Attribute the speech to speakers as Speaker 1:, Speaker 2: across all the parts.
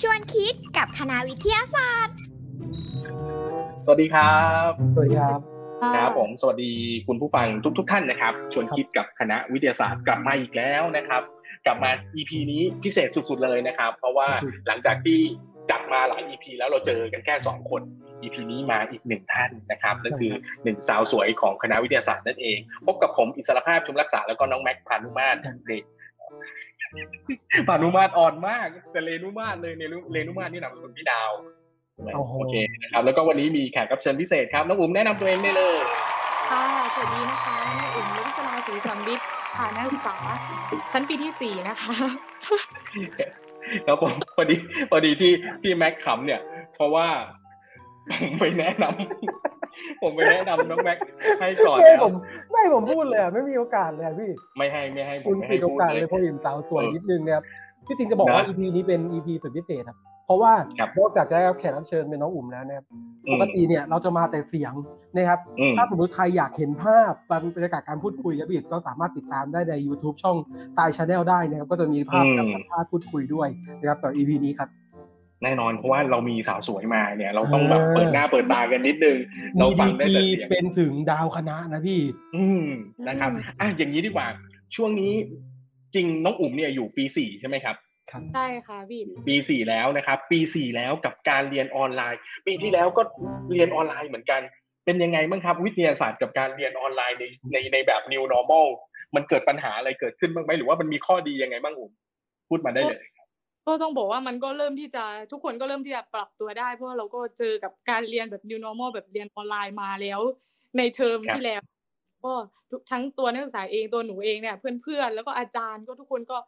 Speaker 1: ชวนคิดกับคณะวิทยาศาสตร์
Speaker 2: สวัสดีครับ
Speaker 3: สวัสดีครับ
Speaker 2: ครับผม สวัสดีคุณผู้ฟังทุกทุกๆท่านนะครับ ชวนคิดกับคณะวิทยาศาสตร์กลับมาอีกแล้วนะครับ กลับมา EP นี้พิเศษสุดๆเลยนะครับ เพราะว่าหลังจากที่จัดมาหลาย EP แล้วเราเจอกันแค่สองคน EP นี้มาอีกหนึ่งท่านนะครับนั่นคือหนึ่งสาวสวยของคณะวิทยาศาสตร์นั่นเอง พบกับผมอิสรภาพชุมรักษาแล้วก็น้องแม็กพานุมาตรเด็ก พานุมาตรอ่อนมากจะเรนุมาตรเลยเนี่ยเรนุมาตรนี่นามสกุลพี่ดาว
Speaker 3: โอ้โห
Speaker 2: โอเคนะครับแล้วก็วันนี้มีแขกรับเชิญพิเศษครับน้องอุ๋มแนะนำตัวเองได้เลย
Speaker 4: ค่ะสวัสดีนะคะน้องอุ๋มวิศราศรีสัมฤทธิ์ค่ะนักศึกษาชั้นปีที่สี่นะคะ
Speaker 2: ครับผมพอดีพอดีที่ที่แม็กขำเนี่ย เพราะว่า ผมไปแนะนำผมไปแนะนำน้องแม็กให้ก่อน
Speaker 3: ไม่
Speaker 2: แล้ว
Speaker 3: ผมไม่ผมพูดเลยอะไม่มีโอกาสเลยอะพี่
Speaker 2: ไม่ให้ไม่ให้ผ
Speaker 3: คุ
Speaker 2: ม
Speaker 3: ณ
Speaker 2: ไม่
Speaker 3: ปิ
Speaker 2: ให้
Speaker 3: ดโอ
Speaker 2: พูด
Speaker 3: กาส
Speaker 2: เล
Speaker 3: เลย
Speaker 2: ย
Speaker 3: เพราะเห็นสาวสวย
Speaker 2: เออ
Speaker 3: นิดนึงนะครับที่จริงจะบอกว่า
Speaker 2: นะ
Speaker 3: EP นี้เป็น EP สุดพิเศษครับ เพราะว่า
Speaker 2: ครับ
Speaker 3: นอกจากจะได้รับแขกรับเชิญเป็นน้องอุ่มแล้วนะครับ
Speaker 2: อืม
Speaker 3: ปกติเนี่ยเราจะมาแต่เสียงนะครับ
Speaker 2: อืม
Speaker 3: ถ้าสมมติใครอยากเห็นภาพบรรยากาศการพูดคุยครับพี่ก็สามารถติดตามได้ใน YouTube ช่องตายชาแนลได้นะครับ ก็จะมีภาพการสัมภาษณ์พูดคุยด้วยนะครับสำหรับ EP นี้ครับ
Speaker 2: แน่นอนเพราะว่าเรามีสาวสวยมาเนี่ย เราต้องแบบ
Speaker 3: เออ
Speaker 2: เปิดหน้าเปิดตากันนิดนึง เรา
Speaker 3: มี
Speaker 2: ฟั
Speaker 3: ดี
Speaker 2: งได้
Speaker 3: กรี
Speaker 2: แต่เสียง
Speaker 3: เป็นถึงดาวคณะนะพี่
Speaker 2: อืมนะครับ
Speaker 4: อืม
Speaker 2: อะอย่างนี้ดีกว่า ช่วงนี้จริงน้องอุ๋มเนี่ยอยู่ปีสี่ใช่ไหมครับ
Speaker 4: ใช่ค่ะพี่
Speaker 2: ปีสี่แล้วนะครับ ปีสี่แล้วกับการเรียนออนไลน์ ปีที่แล้วก็เรียนออนไลน์เหมือนกัน เป็นยังไงบ้างครับ วิทยาศาสตร์กับการเรียนออนไลน์ในในในแบบ new normal มันเกิดปัญหาอะไรเกิดขึ้นบ้างไหมหรือว่ามันมีข้อดียังไงบ้างอุ๋มพูดมาได้เลย
Speaker 4: ก็ต้องบอกว่ามันก็เริ่มที่จะทุกคนก็เริ่มที่จะปรับตัวได้ เพราะว่าเราก็เจอกับการเรียนแบบ new normal แบบเรียนออนไลน์มาแล้ว ในเทอม
Speaker 2: ครับ
Speaker 4: ที่แล้ว ก็ทุกทั้งตัวนักศึกษาเองตัวหนูเองเนี่ยเพื่อนๆแล้วก็อาจารย์ก็ทุกคนก็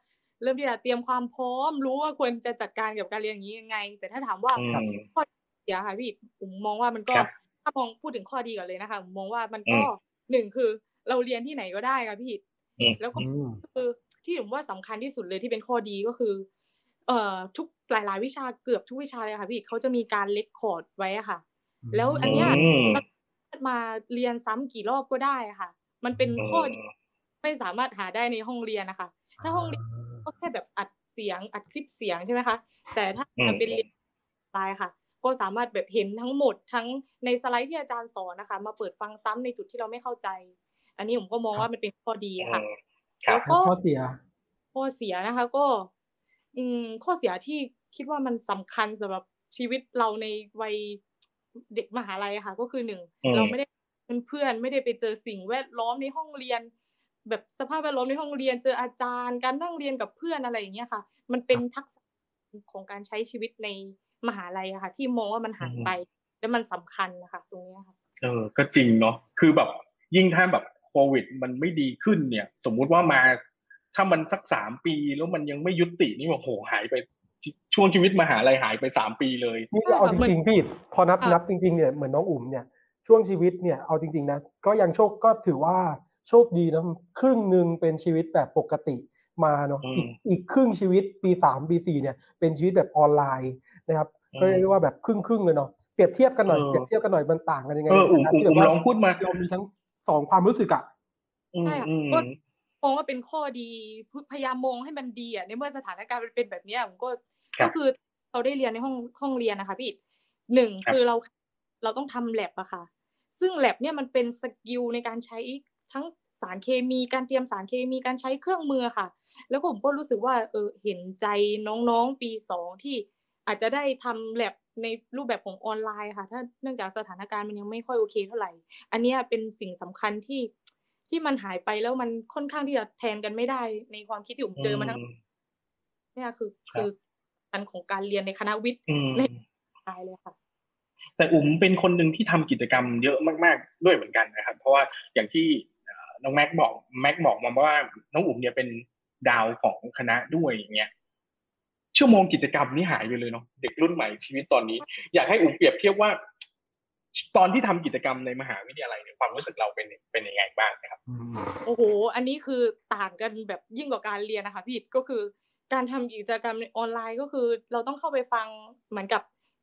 Speaker 4: เริ่มที่จะเตรียมความพร้อม รู้ว่าควรจะจัดการกับการเรียนอย่างนี้ยังไง แต่ถ้าถามว่า
Speaker 2: อืม
Speaker 4: ข้อเสียค่ะพี่ผมมองว่ามันก็
Speaker 2: ครับ
Speaker 4: ถ้ามองพูดถึงข้อดีก่อนเลยนะคะผมมองว่ามันก็
Speaker 2: อืม
Speaker 4: หนึ่งคือเราเรียนที่ไหนก็ได้ค่ะพี่
Speaker 2: อืม
Speaker 4: แล้วก็
Speaker 3: อืม
Speaker 4: คือที่ผมว่าสำคัญที่สุดเลยที่เป็นข้อดีก็คือ เอ่อทุกหลาย ๆ วิชาเกือบทุกวิชาเลยค่ะพี่เขาจะมีการเลคคอร์ดไว้อะค่ะ แล้วอันเนี้ย
Speaker 2: อืม
Speaker 4: มาเรียนซ้ำกี่รอบก็ได้อะค่ะ มันเป็นข้อดีไม่สามารถหาได้ในห้องเรียนนะคะ ถ้าห้องเรียนก็แค่แบบอัดเสียงอัดคลิปเสียงใช่ไหมคะ แต่ถ้า
Speaker 2: อืม
Speaker 4: จะเป็นเรียนไลน์ค่ะ ก็สามารถแบบเห็นทั้งหมดทั้งในสไลด์ที่อาจารย์สอนนะคะ มาเปิดฟังซ้ำในจุดที่เราไม่เข้าใจ อันนี้ผมก็มองว่ามันเป็นข้อดีอะค่ะ
Speaker 2: อืมครับ
Speaker 4: ก็
Speaker 3: ข้อเสีย
Speaker 4: ข้อเสียนะคะ ก็ อืมข้อเสียที่คิดว่ามันสำคัญสำหรับชีวิตเราในวัยเด็กมหาลัยอะค่ะ ก็คือหนึ่ง
Speaker 2: อืม
Speaker 4: เราไม่ได้เป็นเพื่อนไม่ได้ไปเจอสิ่งแวดล้อมในห้องเรียน แบบสภาพแวดล้อมในห้องเรียน เจออาจารย์ การนั่งเรียนกับเพื่อนอะไรอย่างเงี้ยค่ะ มันเป็นทักษะของการใช้ชีวิตในมหาลัยอะค่ะ ที่มองว่ามันหายไป และมันสำคัญนะคะ ตรงเนี้ยค่ะ
Speaker 2: เออก็จริงเนาะคือแบบยิ่งถ้าแบบโควิด มันไม่ดีขึ้นเนี่ย สมมุติว่ามา ถ้ามันสักสามปีแล้วมันยังไม่ยุตินี่โอ้โหหายไปช่วงชีวิตมหาลัยหายไปสามปีเลย
Speaker 3: นี่เอาจ
Speaker 4: เหมือน
Speaker 3: ริงๆพี่พอนับ
Speaker 4: ค่ะ
Speaker 3: นับจริงๆเนี่ยเหมือนน้องอุ๋มเนี่ยช่วงชีวิตเนี่ยเอาจริงๆนะก็ยังโชคก็ถือว่าโชคดีนะครึ่งหนึ่งเป็นชีวิตแบบปกติมาเนาะ
Speaker 2: อืม
Speaker 3: อีกอีกครึ่งชีวิตปีสามปีสี่เนี่ยเป็นชีวิตแบบออนไลน์นะครับ
Speaker 2: อืม
Speaker 3: ก็เรียกได้ว่าแบบครึ่งครึ่งๆเลยเนาะเปรียบเทียบกันหน่อย
Speaker 2: เออ
Speaker 3: เปรียบเทียบกันหน่อยมันต่างกันยังไง
Speaker 2: เอออุ๋ม
Speaker 3: ใน
Speaker 2: อุ๋ม
Speaker 3: ที่
Speaker 2: อุ๋ม
Speaker 3: แบบว่า
Speaker 2: ลองพูดมา
Speaker 3: เรามีทั้งสองความรู้สึกอะ
Speaker 2: อืม
Speaker 4: ใช่ค่ะ
Speaker 2: อืม
Speaker 4: ก็ มองว่าเป็นข้อดีพยายามมองให้มันดีอะในเมื่อสถานการณ์มันเป็นแบบเนี้ยผมก็
Speaker 2: ครับ
Speaker 4: ก็คือเราได้เรียนในห้องห้องเรียนนะคะพี่หนึ่ง
Speaker 2: ครับ
Speaker 4: คือเราเราต้องทำแลบอะค่ะ ซึ่งแลบเนี่ยมันเป็น skill ในการใช้ทั้งสารเคมีการเตรียมสารเคมีการใช้เครื่องมือค่ะ แล้วก็ผมก็รู้สึกว่าเออเห็นใจน้องๆปีสองที่อาจจะได้ทำแลบในรูปแบบของออนไลน์ค่ะ ถ้าเนื่องจากสถานการณ์มันยังไม่ค่อยโอเคเท่าไหร่ อันเนี้ยเป็นสิ่งสำคัญที่ ที่มันหายไปแล้วมันค่อนข้างที่จะแทนกันไม่ได้ ในความคิดที่ผมเจอมาทั้งเนี่ยคือ
Speaker 2: ครับ
Speaker 4: คืออันของการเรียนในคณะวิทย์
Speaker 2: อืม
Speaker 4: ในตายเลยค่ะ
Speaker 2: แต่อุ๋มเป็นคนหนึ่งที่ทำกิจกรรมเยอะมากๆด้วยเหมือนกันนะครับ เพราะว่าอย่างที่เอ่อน้องแม็กบอกแม็กบอกมาว่าน้องอุ๋มเนี่ยเป็นดาวของคณะด้วยอย่างเงี้ยชั่วโมงกิจกรรมนี่หายไปเลยเนาะเด็กรุ่นใหม่ชีวิตตอนนี้ อยากให้อุ๋มเปรียบเทียบว่า ตอนที่ทำกิจกรรมในมหาวิทยาลัยเนี่ยความรู้สึกเราเป็นเป็นยังไงบ้างนะครับ
Speaker 4: โอ้โห อันนี้คือต่างกันแบบยิ่งกว่าการเรียนนะคะพี่ก็คือ การทำกิจกรรมออนไลน์ก็คือ เราต้องเข้าไปฟังเหมือนกับ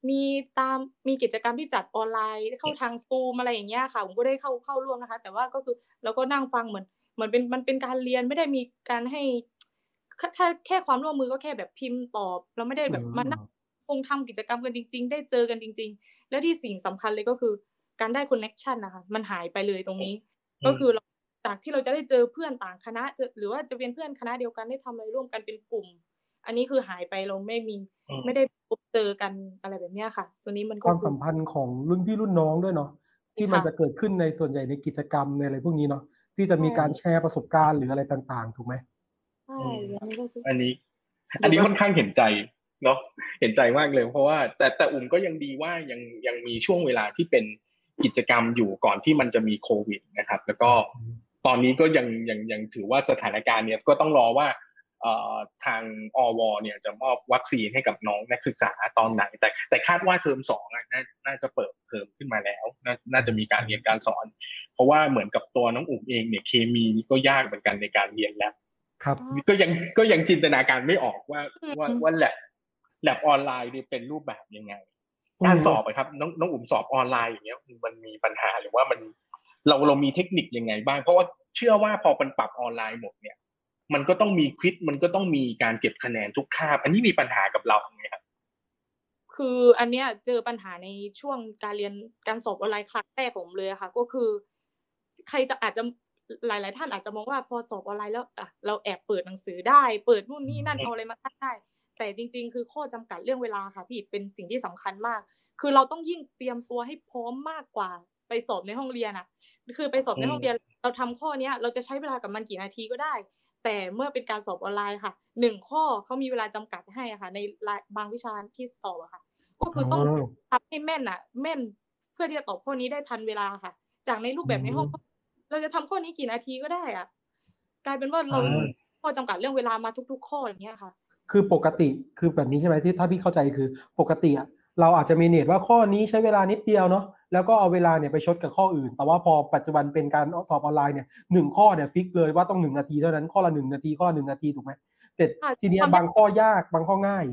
Speaker 4: มีตามมีกิจกรรมที่จัดออนไลน์เข้าทางซูมอะไรอย่างเงี้ยค่ะอุ๋มก็ได้เข้าเข้าร่วมนะคะ แต่ว่าก็คือเราก็นั่งฟังเหมือนเหมือนเป็นมันเป็นการเรียนไม่ได้มีการให้ถ้าแค่ความร่วมมือก็แค่แบบพิมพ์ตอบ เราไม่ได้แบบมานั่งทำกิจกรรมกันจริง ๆ ได้เจอกันจริง ๆ และที่สิ่งสำคัญเลยก็คือ การได้ connection นะคะมันหายไปเลยตรงนี้ ก็คือเราจากที่เราจะได้เจอเพื่อนต่างคณะเจอหรือว่าจะเป็นเพื่อนคณะเดียวกันได้ทำอะไรร่วมกันเป็นกลุ่ม อันนี้คือหายไปเราไม่มี
Speaker 2: อืม
Speaker 4: ไม่ได้พบเจอกันอะไรแบบเนี้ยค่ะ ตัวนี้มัน
Speaker 3: ค
Speaker 4: ก็
Speaker 3: วาม
Speaker 4: คือ
Speaker 3: สัมพันธ์ของรุ่นพี่รุ่นน้องด้วยเนาะที่มันจะเกิดขึ้นในส่วนใหญ่ในกิจกรรมในอะไรพวกนี้เนาะที่จะมีการแชร์ประสบการณ์หรืออะไรต่างๆ ถูกไหม
Speaker 4: ใช่อันนี้ก็คือ
Speaker 2: อันนี้อันนี้ค่อนข้างเห็นใจ เนาะเห็นใจมากเลยเพราะว่า แต่แต่อุ่มก็ยังดีว่ายังยังมีช่วงเวลาที่เป็นกิจกรรมอยู่ก่อนที่มันจะมีโควิดนะครับ แล้วก็ตอนนี้ก็ยังยังยังถือว่าสถานการณ์เนี่ยก็ต้องรอว่าเอ่อทางอวเนี่ยจะมอบวัคซีนให้กับน้องนักศึกษาตอนไหน แต่แต่คาดว่าเทอมสองอะน่าน่าจะเปิดเทอมขึ้นมาแล้วนาน่าจะมีการเรียนการสอน เพราะว่าเหมือนกับตัวน้องอุ่มเองเนี่ยเคมีนี่ก็ยากเหมือนกันในการเรียนแล้ว
Speaker 3: ครับ
Speaker 2: ก็ยังก็ยังจินตนาการไม่ออกว่า
Speaker 4: อืม
Speaker 2: ว่าว่าแลบ แลบออนไลน์นี่เป็นรูปแบบยังไง การสอบอะครับน้องน้องอุ่มสอบออนไลน์อย่างเงี้ยมันมีปัญหาหรือว่ามันเราเรามีเทคนิคยังไงบ้าง เพราะว่าเชื่อว่าพอมันปรับออนไลน์หมดเนี่ย มันก็ต้องมีควิดมันก็ต้องมีการเก็บคะแนนทุกคาบ อันนี้มีปัญหากับเราไหมครับ
Speaker 4: คืออันเนี้ยเจอปัญหาในช่วงการเรียนการสอบออนไลน์ครั้งแรกของผมเลยอะค่ะ ก็คือ ใครจะอาจจะหลาย ๆ ท่านอาจจะมองว่าพอสอบออนไลน์แล้วอะเราแอบเปิดหนังสือได้ เปิดนู่นนี่นั่น
Speaker 2: อืม
Speaker 4: เอาอะไรมาตั้งได้ แต่จริง ๆ คือข้อจำกัดเรื่องเวลาค่ะพี่เป็นสิ่งที่สำคัญมาก คือเราต้องยิ่งเตรียมตัวให้พร้อมมากกว่าไปสอบในห้องเรียนอะคือไปสอบในห้องเรียน เราทำข้อเนี้ย เราจะใช้เวลากับมันกี่นาทีก็ได้ แต่เมื่อเป็นการสอบออนไลน์ค่ะหนึ่งข้อเขามีเวลาจำกัดให้อะค่ะ ในรายบางวิชาที่สอบอะค่ะ ก็คือต้อง
Speaker 3: อ๋อ
Speaker 4: ทำให้แม่นอะแม่นเพื่อที่จะตอบข้อนี้ได้ทันเวลาค่ะ จากในรูปแบบในห้อง เราจะทำข้อนี้กี่นาทีก็ได้อะกลายเป็นว่าเรา
Speaker 3: อ่า
Speaker 4: ข้อจำกัดเรื่องเวลามาทุก ๆ ข้ออย่างเงี้ยค่ะ
Speaker 3: คือปกติคือแบบนี้ใช่ไหมที่ถ้าพี่เข้าใจคือปกติอะเราอาจจะมีเนตว่าข้อนี้ใช้เวลานิดเดียวเนาะแล้วก็เอาเวลาเนี่ยไปชดกับข้ออื่น แต่ว่าพอปัจจุบันเป็นการสอบออนไลน์เนี่ยหนึ่งข้อเนี่ยฟิกเลยว่าต้องหนึ่งนาทีเท่านั้นข้อละหนึ่งนาทีข้อละหนึ่งนาทีถูกไหมแต่
Speaker 4: อ่า
Speaker 3: ทีเนี้ย
Speaker 4: ความยาก
Speaker 3: บางข้อยากบางข้อง่าย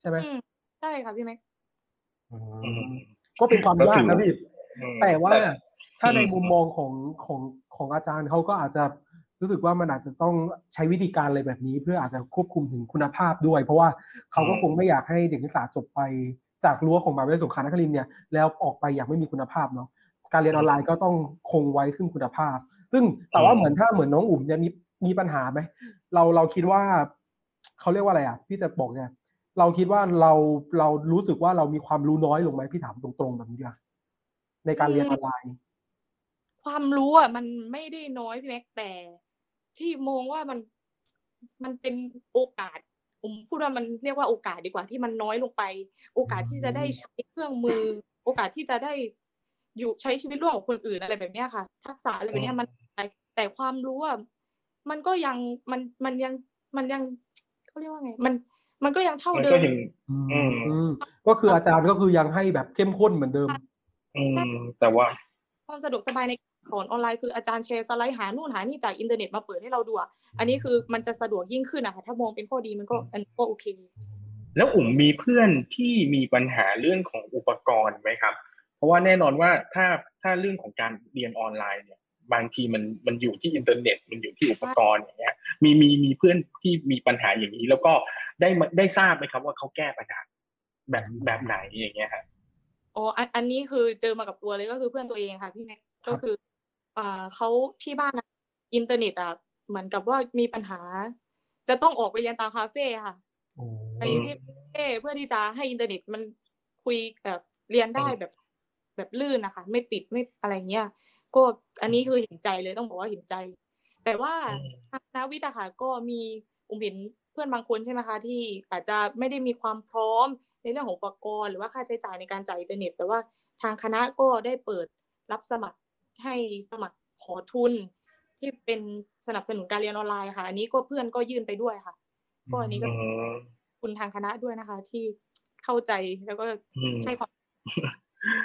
Speaker 3: ใช่ไหม
Speaker 4: อืมใช่ค่ะพี่แม็ก
Speaker 3: อืม
Speaker 2: อืม
Speaker 3: ก็เป็นความยากนะพี่
Speaker 2: อืม
Speaker 3: แต่ว่าถ้าใน
Speaker 2: อืม
Speaker 3: มุมมองของของของอาจารย์เขาก็อาจจะ รู้สึกว่ามันอาจจะต้องใช้วิธีการอะไรแบบนี้ เพื่ออาจจะควบคุมถึงคุณภาพด้วย เพราะว่าเขาก็คงไม่อยากให้เด็กนักศึกษาจบไปจากรั้วของมหาวิทยาลัยสงขลานครินทร์เนี่ยแล้วออกไปอย่างไม่มีคุณภาพเนาะการเรียนออนไลน์ก็ต้องคงไว้ซึ่งคุณภาพ ซึ่งแต่ว่าเหมือนถ้าเหมือนน้องอุ่มเนี่ยมีมีปัญหาไหมเราเราคิดว่าเขาเรียกว่าอะไรอะพี่จะบอกเนี่ยเราคิดว่าเราเรารู้สึกว่าเรามีความรู้น้อยลงไหมพี่ถามตรงๆแบบนี้ดีกว่าในการเรียนออนไลน์
Speaker 4: ความรู้อะมันไม่ได้น้อยพี่แม็กแต่ ที่มองว่ามันมันเป็นโอกาส ผมพูดว่ามันเรียกว่าโอกาสดีกว่าที่มันน้อยลงไป โอกาสที่จะได้ใช้เครื่องมือ โอกาสที่จะได้อยู่ใช้ชีวิตร่วมกับคนอื่นอะไรแบบเนี้ยค่ะ ทักษะอะไรแบบเนี้ยมันแต่ความรู้อะมันก็ยังมันมันยังมันยังเขาเรียกว่าไง มันมันก็ยังเท่า
Speaker 2: มัน
Speaker 4: เดิ
Speaker 2: ก็
Speaker 4: ม
Speaker 2: ยังอืม
Speaker 3: อืมก็คืออาจารย์ก็คือยังให้แบบเข้มข้นเหมือนเดิม
Speaker 2: อืมแต่ว่า
Speaker 4: ความสะดวกสบายในการ สอนออนไลน์คืออาจารย์แชร์สไลด์หานู่นหานี่จากอินเทอร์เน็ตมาเปิดให้เราดูอะอันนี้คือมันจะสะดวกยิ่งขึ้นนะคะถ้ามองเป็นข้อดีมันก็อันนี้ก็โอเค
Speaker 2: แล้วอุ๋มมีเพื่อนที่มีปัญหาเรื่องของอุปกรณ์ไหมครับ เพราะว่าแน่นอนว่าถ้าถ้าเรื่องของการเรียนออนไลน์เนี่ยบางทีมันมันอยู่ที่อินเทอร์เน็ตมันอยู่ที่อุปกรณ์อย่างเงี้ยมีมีมีเพื่อนที่มีปัญหาอย่างนี้ แล้วก็ได้มาได้ทราบไหมครับว่าเขาแก้ปัญหาแบบแบบไหนอย่างเงี้ยครับ
Speaker 4: อ๋ออันอันนี้คือเจอมากับตัวเลยก็คือเพื่อนตัวเองค่ะพี่แม็ก
Speaker 3: ครับ
Speaker 4: ก็คือ อ่าเขาที่บ้านนะอินเทอร์เน็ตอะเหมือนกับว่ามีปัญหา จะต้องออกไปเรียนตามคาเฟ่ค่ะ
Speaker 3: โอ้
Speaker 4: ไปที่คาเฟ่เพื่อที่จะให้อินเทอร์เน็ตมันคุยแบบเรียนได้แบบ แบบลื่นนะคะ ไม่ติดไม่อะไรเงี้ยก็อันนี้คือเห็นใจเลยต้องบอกว่าเห็นใจ แต่ว่า
Speaker 2: อืม
Speaker 4: ทางคณะวิทย์อะค่ะก็มีผมเห็นเพื่อนบางคนใช่ไหมคะที่อาจจะไม่ได้มีความพร้อมในเรื่องของอุปกรณ์หรือว่าค่าใช้จ่ายในการจ่ายอินเทอร์เน็ต แต่ว่าทางคณะก็ได้เปิดรับสมัคร ให้สมัครขอทุน ที่เป็นสนับสนุนการเรียนออนไลน์ค่ะ อันนี้ก็เพื่อนก็ยื่นไปด้วยค่ะ ก็อันนี้ก็
Speaker 2: อืม
Speaker 4: คุณทางคณะด้วยนะคะ ที่เข้าใจแล้วก็
Speaker 2: อืม
Speaker 4: ให้ความ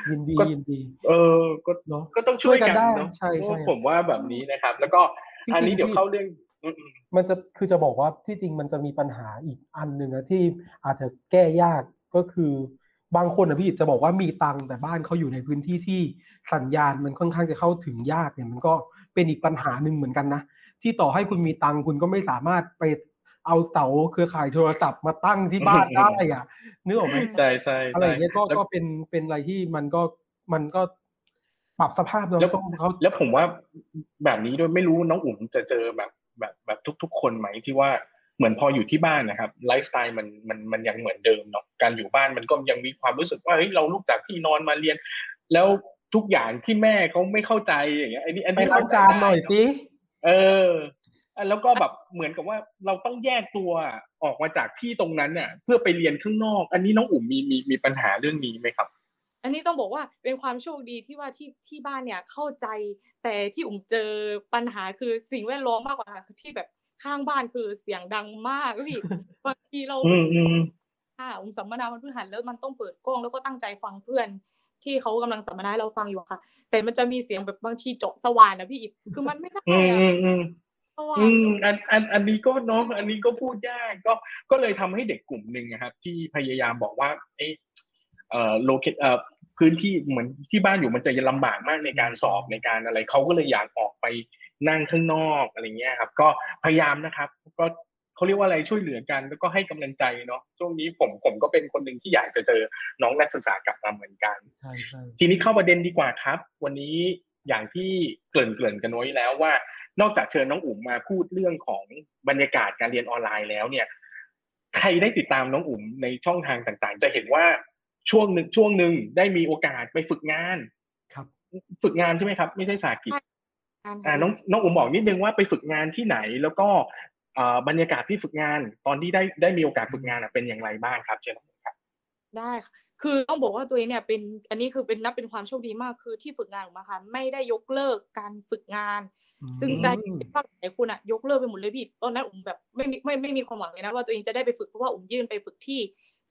Speaker 3: ยินดี
Speaker 2: ก็
Speaker 3: ยินดี
Speaker 2: เออก็
Speaker 3: เนาะ
Speaker 2: ก็ต้องช่วยกัน
Speaker 3: ช่วยกันได้
Speaker 2: เนาะ
Speaker 3: ใช่ใช่
Speaker 2: เพราะผมว่าแบบนี้นะครับ แล้วก็
Speaker 3: จริงๆ
Speaker 2: อันนี้เดี๋ยว
Speaker 3: พี่
Speaker 2: เข้าเรื่องอืมอืม
Speaker 3: มันจะคือจะบอกว่าที่จริงมันจะมีปัญหาอีกอันหนึ่งนะที่อาจจะแก้ยากก็คือ บางคนนะพี่จะบอกว่ามีตังค์แต่บ้านเขาอยู่ในพื้นที่ที่สัญญาณมันค่อนข้างจะเข้าถึงยากเนี่ยมันก็เป็นอีกปัญหาหนึ่งเหมือนกันนะที่ต่อให้คุณมีตังค์คุณก็ไม่สามารถไปเอาเสาเครือข่ายโทรศัพท์มาตั้งที่บ้านได้อะนึกออกไหม
Speaker 2: ใช่ใช่
Speaker 3: อะไร
Speaker 2: ใช่
Speaker 3: อย่างเงี้ยก็
Speaker 2: แล้ว
Speaker 3: ก็เป็นเป็นอะไรที่มันก็มันก็ปรับสภาพเนาะ
Speaker 2: แล้ว
Speaker 3: ต้องเขา
Speaker 2: แล้วผมว่าแบบนี้ด้วยไม่รู้น้องอุ๋มจะเจอแบบแบบแบบทุก ๆ คนไหมที่ว่า เหมือนพออยู่ที่บ้านนะครับไลฟ์สไตล์มันมันมันยังเหมือนเดิมเนาะการอยู่บ้านมันก็ยังมีความรู้สึกว่าเฮ้ยเราลุกจากที่นอนมาเรียน แล้วทุกอย่างที่แม่เขาไม่เข้าใจอย่างเงี้ยอันนี้อัน
Speaker 3: ไป
Speaker 2: นี้
Speaker 3: ล้างจานหน่อยสิ
Speaker 2: เออแล้วก็แบบเหมือนกับว่าเราต้องแยกตัวออกมาจากที่ตรงนั้นเนี่ยเพื่อไปเรียนข้างนอก อันนี้น้องอุ๋มมีมีมีปัญหาเรื่องนี้ไหมครับ
Speaker 4: อันนี้ต้องบอกว่าเป็นความโชคดีที่ว่าที่ที่บ้านเนี่ยเข้าใจ แต่ที่อุ๋มเจอปัญหาคือสิ่งแวดล้อมมากกว่าค่ะที่แบบ ข้างบ้านคือเสียงดังมากพี่บางทีเรา
Speaker 2: อืมอืม
Speaker 4: ค่ะอุ๋มสัมมนาวันพฤหัสแล้วมันต้องเปิดกล้องแล้วก็ตั้งใจฟังเพื่อน ที่เขากำลังสัมมนาให้เราฟังอยู่อะค่ะ แต่มันจะมีเสียงแบบบางทีเจาะสว่านนะพี่อิบคือมันไม่ใช่
Speaker 2: อืม
Speaker 4: อะ
Speaker 2: อืมอืม
Speaker 4: สว่าน
Speaker 2: อืมอันอันอันนี้ก็เนาะอันนี้ก็พูดยากก็ก็เลยทำให้เด็กกลุ่มหนึ่งนะครับ ที่พยายามบอกว่า เอะเอ่อโลเคเอ่อพื้นที่เหมือนที่บ้านอยู่มันจะลำบากมากในการสอบในการอะไรเขาก็เลยอยากออกไป นั่งข้างนอกอะไรเงี้ยครับ ก็พยายามนะครับ ก็เขาเรียกว่าอะไรช่วยเหลือกัน แล้วก็ให้กำลังใจเนาะช่วงนี้ผมผมก็เป็นคนหนึ่งที่อยากจะเจอน้องนักศึกษากลับมาเหมือนกัน
Speaker 3: ใช่ใช่
Speaker 2: ทีนี้เข้าประเด็นดีกว่าครับ วันนี้อย่างที่เกริ่นเกริ่นๆกันไว้แล้วว่า นอกจากเชิญน้องอุ๋มมาพูดเรื่องของบรรยากาศการเรียนออนไลน์แล้วเนี่ย ใครได้ติดตามน้องอุ๋มในช่องทางต่างๆ จะเห็นว่าช่วงหนึ่งช่วงหนึ่งได้มีโอกาสไปฝึกงาน
Speaker 3: ครับ
Speaker 2: ฝึกงานใช่ไหมครับ ไม่ใช่สากิจ
Speaker 4: การ
Speaker 2: อ่าน้องน้องอุ๋มบอกนิดนึงว่าไปฝึกงานที่ไหนแล้วก็อ่าบรรยากาศที่ฝึกงานตอนที่ได้ได้มีโอกาสฝึกงานอะเป็นอย่างไรบ้างครับเชิญน้องอุ๋มครับ
Speaker 4: ได้ค่ะคือต้องบอกว่าตัวเองเนี่ยเป็นอันนี้คือเป็นนับเป็นความโชคดีมากคือที่ฝึกงานออกมาค่ะไม่ได้ยกเลิกการฝึกงานจึงใจ
Speaker 3: อืม
Speaker 4: ภาคหลายคนอะยกเลิกไปหมดเลยพี่ตอนนั้นอุ๋มแบบไม่มีไม่ไม่มีความหวังเลยนะว่าตัวเองจะได้ไปฝึกเพราะว่าอุ๋มยื่นไปฝึกที่